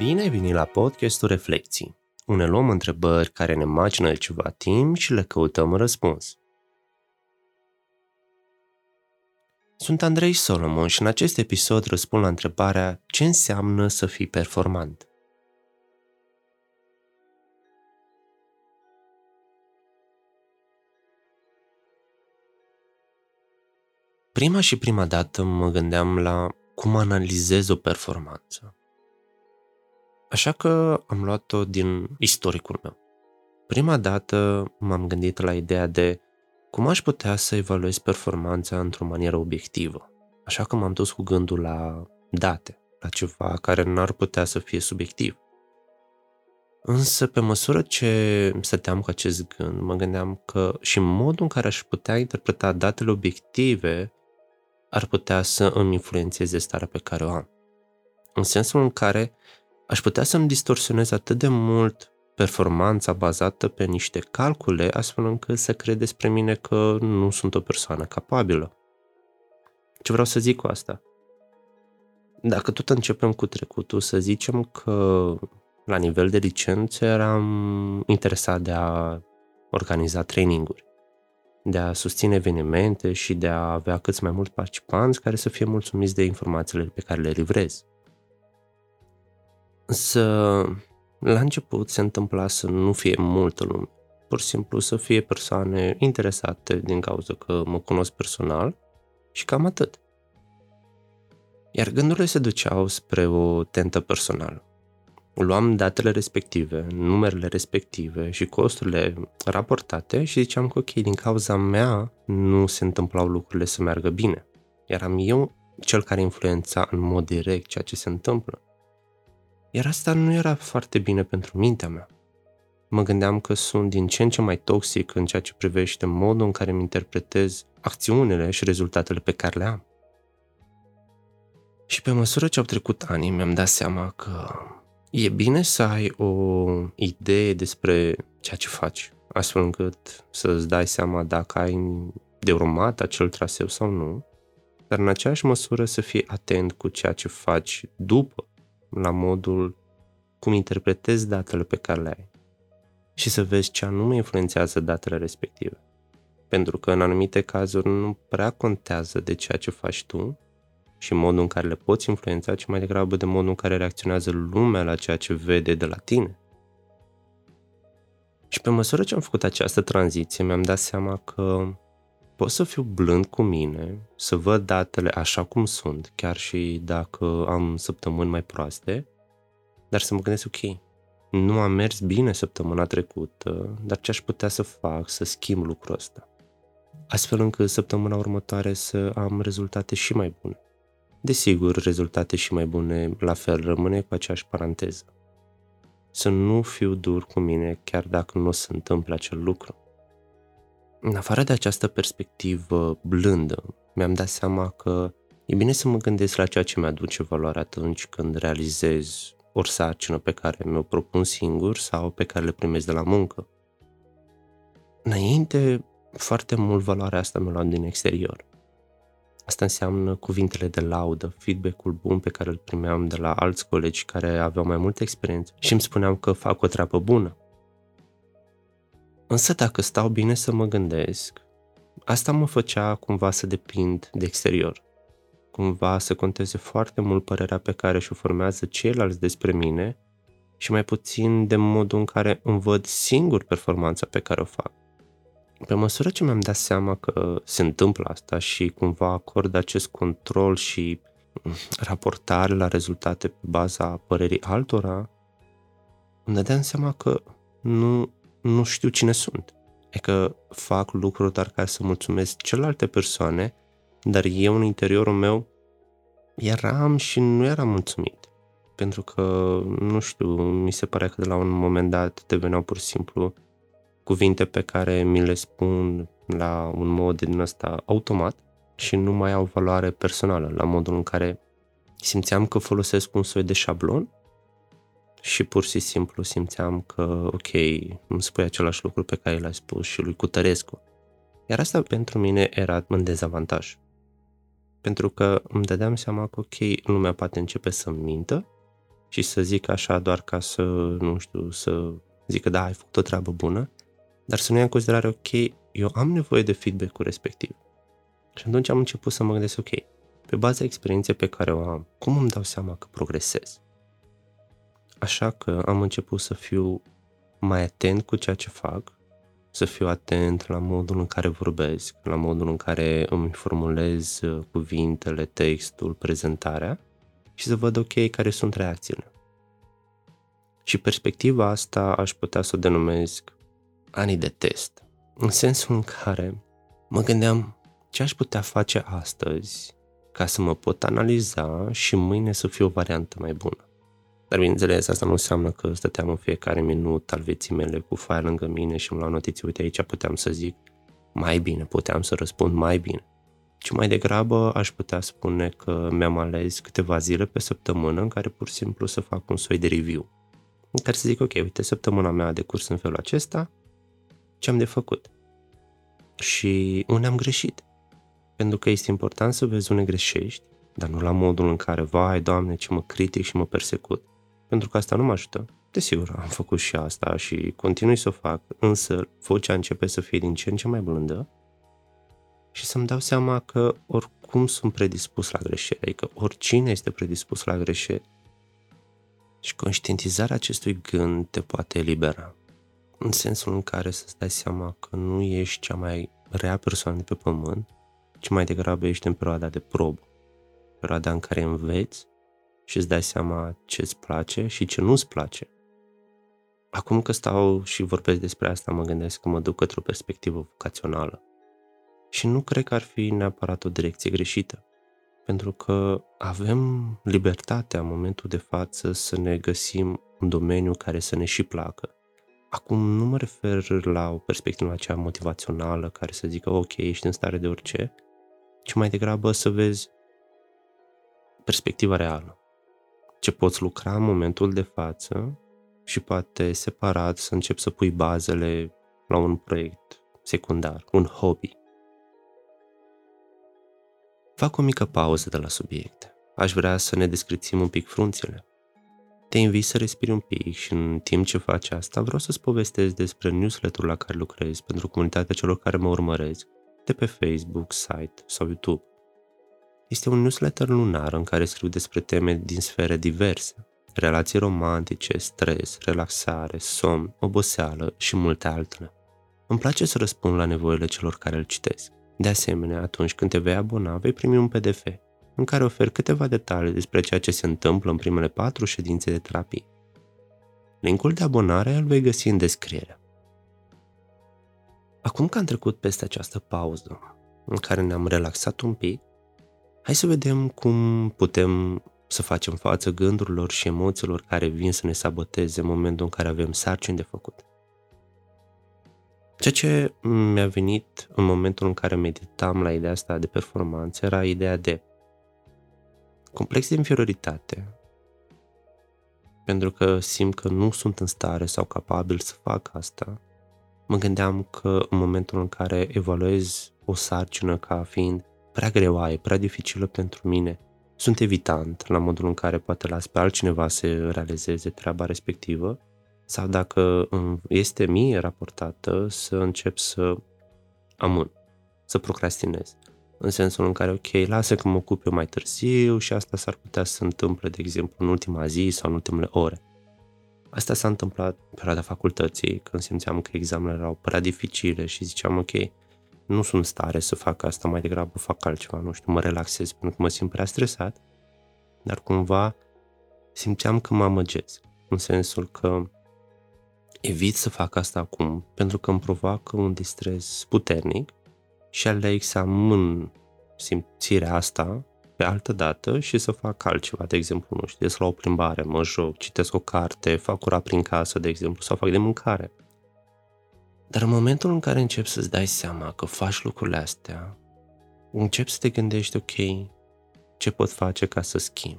Bine ai venit la podcastul Reflecții, unde luăm întrebări care ne macină de ceva timp și le căutăm răspuns. Sunt Andrei Solomon și în acest episod răspund la întrebarea ce înseamnă să fii performant. Prima și prima dată mă gândeam la cum analizez o performanță. Așa că am luat-o din istoricul meu. Prima dată m-am gândit la ideea de cum aș putea să evaluez performanța într-o manieră obiectivă. Așa că m-am dus cu gândul la date, la ceva care n-ar putea să fie subiectiv. Însă, pe măsură ce stăteam cu acest gând, mă gândeam că și modul în care aș putea interpreta datele obiective ar putea să îmi influențeze starea pe care o am. În sensul în care aș putea să-mi distorsionez atât de mult performanța bazată pe niște calcule, astfel încât să cred despre mine că nu sunt o persoană capabilă. Ce vreau să zic cu asta? Dacă tot începem cu trecutul, să zicem că la nivel de licență eram interesat de a organiza traininguri, de a susține evenimente și de a avea cât mai mulți participanți care să fie mulțumiți de informațiile pe care le livrez. Însă, la început se întâmpla să nu fie multă lume. Pur și simplu să fie persoane interesate din cauza că mă cunosc personal și cam atât. Iar gândurile se duceau spre o tentă personală. Luam datele respective, numerele respective și costurile raportate și ziceam că ok, din cauza mea nu se întâmplau lucrurile să meargă bine. Eram eu cel care influența în mod direct ceea ce se întâmplă. Iar asta nu era foarte bine pentru mintea mea. Mă gândeam că sunt din ce în ce mai toxic în ceea ce privește modul în care îmi interpretez acțiunile și rezultatele pe care le am. Și pe măsură ce au trecut ani, mi-am dat seama că e bine să ai o idee despre ceea ce faci, astfel încât să-ți dai seama dacă ai de urmat acel traseu sau nu, dar în aceeași măsură să fii atent cu ceea ce faci după la modul cum interpretezi datele pe care le ai și să vezi ce anume influențează datele respective. Pentru că în anumite cazuri nu prea contează de ceea ce faci tu și modul în care le poți influența, ci mai degrabă de modul în care reacționează lumea la ceea ce vede de la tine. Și pe măsură ce am făcut această tranziție, mi-am dat seama că pot să fiu blând cu mine, să văd datele așa cum sunt, chiar și dacă am săptămâni mai proaste, dar să mă gândesc, ok, nu am mers bine săptămâna trecută, dar ce aș putea să fac să schimb lucrul ăsta? Astfel încât săptămâna următoare să am rezultate și mai bune. Desigur, rezultate și mai bune la fel rămâne cu aceeași paranteză. Să nu fiu dur cu mine chiar dacă nu o să întâmple acel lucru. În afară de această perspectivă blândă, mi-am dat seama că e bine să mă gândesc la ceea ce mi-aduce valoare atunci când realizez ori sarcină pe care mi-o propun singur sau pe care le primesc de la muncă. Înainte, foarte mult valoarea asta mi-o luam din exterior. Asta înseamnă cuvintele de laudă, feedback-ul bun pe care îl primeam de la alți colegi care aveau mai multă experiență și îmi spuneam că fac o treabă bună. Însă dacă stau bine să mă gândesc, asta mă făcea cumva să depind de exterior. Cumva să conteze foarte mult părerea pe care și-o formează ceilalți despre mine și mai puțin de modul în care îmi văd singur performanța pe care o fac. Pe măsură ce mi-am dat seama că se întâmplă asta și cumva acord acest control și raportare la rezultate pe baza părerii altora, îmi dădeam seama că nu nu știu cine sunt. E că fac lucruri doar ca să mulțumesc celelalte persoane, dar eu în interiorul meu eram și nu eram mulțumit. Pentru că, nu știu, mi se pare că de la un moment dat deveneau pur și simplu cuvinte pe care mi le spun la un mod din ăsta automat și nu mai au valoare personală, la modul în care simțeam că folosesc un soi de șablon și pur și simplu simțeam că, ok, îmi spui același lucru pe care l-ai spus și lui Cutărescu. Iar asta pentru mine era în dezavantaj. Pentru că îmi dădeam seama că, ok, lumea poate începe să mintă și să zic așa doar ca să, nu știu, să zic că da, ai făcut o treabă bună, dar să nu ia în considerare, ok, eu am nevoie de feedback-ul respectiv. Și atunci am început să mă gândesc, ok, pe baza experienței pe care o am, cum îmi dau seama că progresez? Așa că am început să fiu mai atent cu ceea ce fac, să fiu atent la modul în care vorbesc, la modul în care îmi formulez uh, cuvintele, textul, prezentarea și să văd, ok, care sunt reacțiile. Și perspectiva asta aș putea să o denumesc anii de test, în sensul în care mă gândeam ce aș putea face astăzi ca să mă pot analiza și mâine să fie o variantă mai bună. Dar bineînțeles, asta nu înseamnă că stăteam în fiecare minut al vieții mele cu faia lângă mine și îmi luau notiții, uite aici puteam să zic mai bine, puteam să răspund mai bine. Ci mai degrabă aș putea spune că mi-am ales câteva zile pe săptămână în care pur și simplu să fac un soi de review. În care să zic, ok, uite, săptămâna mea a decurs în felul acesta, ce am de făcut? Și unde am greșit? Pentru că este important să vezi unde greșești, dar nu la modul în care, vai, Doamne, ce mă critic și mă persecut. Pentru că asta nu mă ajută. Desigur, am făcut și asta și continui să o fac, însă vocea începe să fie din ce în ce mai blândă și să-mi dau seama că oricum sunt predispus la greșeli, adică oricine este predispus la greșeli. Și conștientizarea acestui gând te poate elibera. În sensul în care să-ți dai seama că nu ești cea mai rea persoană de pe pământ, ci mai degrabă ești în perioada de probă. Perioada în care înveți și îți dai seama ce îți place și ce nu îți place. Acum că stau și vorbesc despre asta, mă gândesc că mă duc către o perspectivă vocațională. Și nu cred că ar fi neapărat o direcție greșită, pentru că avem libertatea în momentul de față să ne găsim un domeniu care să ne și placă. Acum nu mă refer la o perspectivă aceea motivațională care să zică ok, ești în stare de orice, ci mai degrabă să vezi perspectiva reală ce poți lucra în momentul de față și poate separat să începi să pui bazele la un proiect secundar, un hobby. Fac o mică pauză de la subiecte. Aș vrea să ne descrițim un pic frunțile. Te invit să respiri un pic și în timp ce faci asta vreau să-ți povestesc despre newsletter la care lucrez pentru comunitatea celor care mă urmăresc de pe Facebook, site sau YouTube. Este un newsletter lunar în care scriu despre teme din sfere diverse, relații romantice, stres, relaxare, somn, oboseală și multe altele. Îmi place să răspund la nevoile celor care îl citesc. De asemenea, atunci când te vei abona, vei primi un PDF în care ofer câteva detalii despre ceea ce se întâmplă în primele patru ședințe de terapie. Linkul de abonare îl vei găsi în descriere. Acum că am trecut peste această pauză, în care ne-am relaxat un pic, Hai să vedem cum putem să facem față gândurilor și emoțiilor care vin să ne saboteze în momentul în care avem sarcini de făcut. Ceea ce mi-a venit în momentul în care meditam la ideea asta de performanță era ideea de complex de inferioritate, pentru că simt că nu sunt în stare sau capabil să fac asta, mă gândeam că în momentul în care evaluez o sarcină ca fiind prea greoaie, prea dificilă pentru mine. Sunt evitant la modul în care poate las pe altcineva să realizeze treaba respectivă sau dacă este mie raportată să încep să amân, să procrastinez. În sensul în care, ok, lasă că mă ocup eu mai târziu și asta s-ar putea să se întâmple, de exemplu, în ultima zi sau în ultimele ore. Asta s-a întâmplat în perioada facultății, când simțeam că examenele erau prea dificile și ziceam, ok, nu sunt stare să fac asta, mai degrabă fac altceva, nu știu, mă relaxez pentru că mă simt prea stresat, dar cumva simțeam că mă amăgesc, în sensul că evit să fac asta acum pentru că îmi provoacă un distres puternic și aleg să amân simțirea asta pe altă dată și să fac altceva, de exemplu, nu știu, la o plimbare, mă joc, citesc o carte, fac curat prin casă, de exemplu, sau fac de mâncare. Dar în momentul în care începi să-ți dai seama că faci lucrurile astea, începi să te gândești, ok, ce pot face ca să schimb?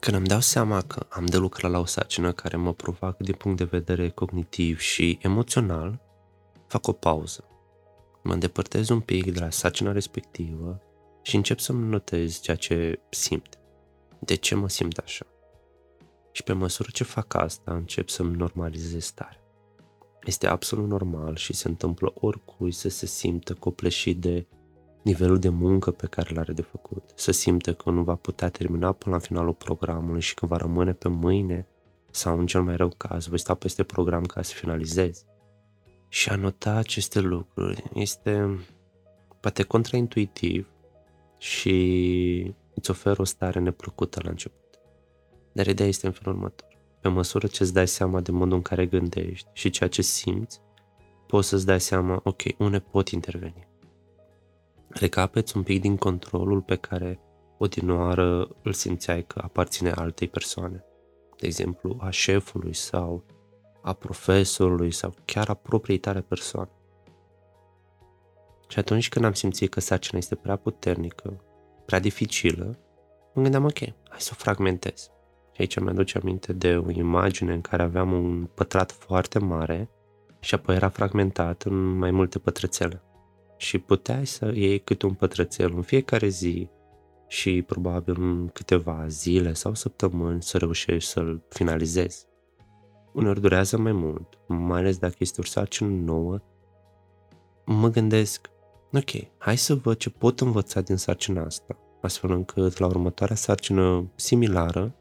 Când îmi dau seama că am de lucrat la o sarcină care mă provoacă din punct de vedere cognitiv și emoțional, fac o pauză. Mă îndepărtez un pic de la sarcina respectivă și încep să-mi notez ceea ce simt. De ce mă simt așa? Și pe măsură ce fac asta, încep să-mi normalizez starea. Este absolut normal și se întâmplă oricui să se simtă copleșit de nivelul de muncă pe care l-are de făcut, să simtă că nu va putea termina până la finalul programului și că va rămâne pe mâine sau în cel mai rău caz voi sta peste program ca să finalizez. Și a nota aceste lucruri este poate contraintuitiv și îți oferă o stare neplăcută la început. Dar ideea este în felul următor. Pe măsură ce îți dai seama de modul în care gândești și ceea ce simți, poți să-ți dai seama, ok, unde pot interveni. Recapeți un pic din controlul pe care odinoară îl simțeai că aparține altei persoane. De exemplu, a șefului sau a profesorului sau chiar a propriei tale persoane. Și atunci când am simțit că sarcina este prea puternică, prea dificilă, mă gândeam, ok, hai să o fragmentez. Și aici mi-aduce aminte de o imagine în care aveam un pătrat foarte mare și apoi era fragmentat în mai multe pătrățele. Și puteai să iei câte un pătrățel în fiecare zi și probabil în câteva zile sau săptămâni să reușești să-l finalizezi. Uneori durează mai mult, mai ales dacă este o sarcină nouă. Mă gândesc, ok, hai să văd ce pot învăța din sarcina asta, astfel încât la următoarea sarcină similară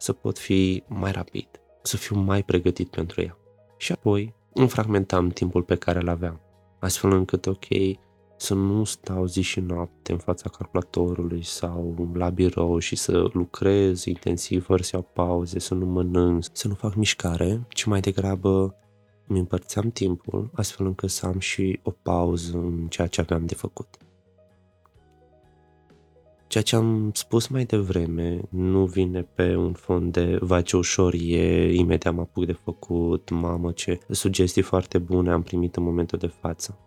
să pot fi mai rapid, să fiu mai pregătit pentru ea. Și apoi îmi fragmentam timpul pe care îl aveam, astfel încât, ok, să nu stau zi și noapte în fața calculatorului sau la birou și să lucrez intensiv fără să iau pauze, să nu mănânc, să nu fac mișcare, ci mai degrabă îmi împărțeam timpul astfel încât să am și o pauză în ceea ce aveam de făcut. Ceea ce am spus mai devreme nu vine pe un fond de vai ce ușor e, imediat mă apuc de făcut, mamă ce sugestii foarte bune am primit în momentul de față.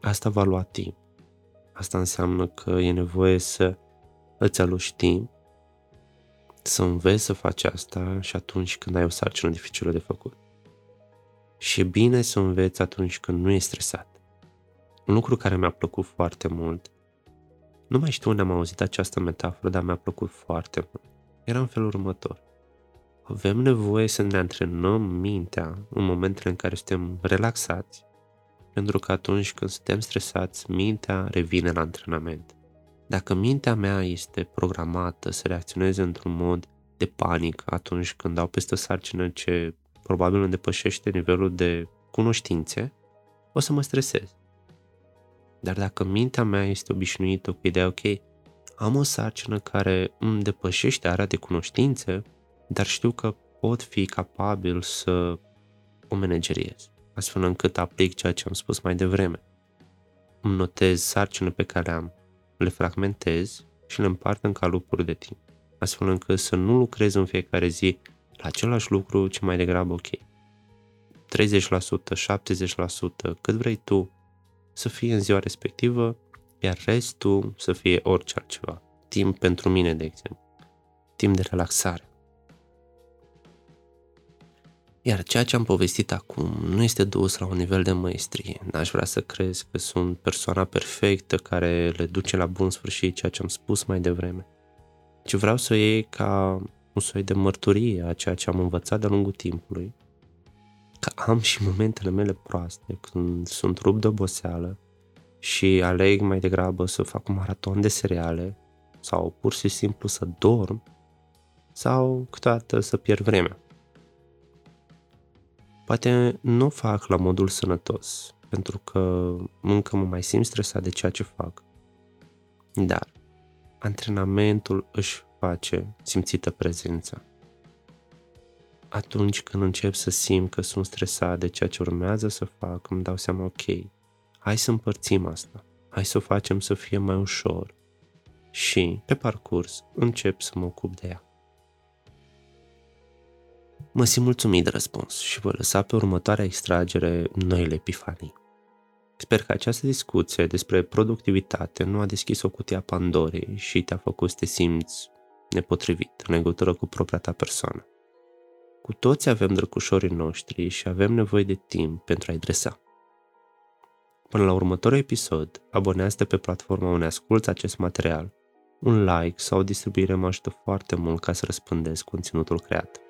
Asta va lua timp. Asta înseamnă că e nevoie să îți aloși timp, să înveți să faci asta și atunci când ai o sarcină dificilă de făcut. Și e bine să înveți atunci când nu ești stresat. Un lucru care mi-a plăcut foarte mult, nu mai știu unde am auzit această metaforă, dar mi-a plăcut foarte mult. Era în felul următor. Avem nevoie să ne antrenăm mintea în momentele în care suntem relaxați pentru că atunci când suntem stresați, mintea revine la antrenament. Dacă mintea mea este programată să reacționeze într-un mod de panică atunci când dau peste o sarcină ce probabil îmi depășește nivelul de cunoștințe, o să mă stresez. Dar dacă mintea mea este obișnuită cu ideea, ok, am o sarcină care îmi depășește area de cunoștințe, dar știu că pot fi capabil să o manageriez astfel încât aplic ceea ce am spus mai devreme. Îmi notez sarcină pe care am, le fragmentez și le împart în calupuri de timp, astfel încât să nu lucrez în fiecare zi la același lucru, ci mai degrabă ok. 30%, 70%, cât vrei tu, să fie în ziua respectivă, iar restul să fie orice altceva. Timp pentru mine, de exemplu. Timp de relaxare. Iar ceea ce am povestit acum nu este dus la un nivel de măestrie. N-aș vrea să crezi că sunt persoana perfectă care le duce la bun sfârșit ceea ce am spus mai devreme. Ci vreau să o iei ca un soi de mărturie a ceea ce am învățat de-a lungul timpului. Că am și momentele mele proaste, când sunt rupt de oboseală și aleg mai degrabă să fac un maraton de seriale sau pur și simplu să dorm sau câteodată să pierd vremea. Poate nu fac la modul sănătos, pentru că încă mă mai simt stresat de ceea ce fac. Dar antrenamentul își face simțită prezența. Atunci când încep să simt că sunt stresat de ceea ce urmează să fac, îmi dau seama, ok, hai să împărțim asta, hai să o facem să fie mai ușor și, pe parcurs, încep să mă ocup de ea. Mă simt mulțumit de răspuns și vă lăsa pe următoarea extragere noile epifanii. Sper că această discuție despre productivitate nu a deschis o cutie a Pandorei și te-a făcut să te simți nepotrivit în legătură cu propria ta persoană. Cu toți avem drăcușorii noștri și avem nevoie de timp pentru a-i dresa. Până la următorul episod, abonează-te pe platforma unde asculți acest material, un like sau o distribuire mă ajută foarte mult ca să răspândesc conținutul creat.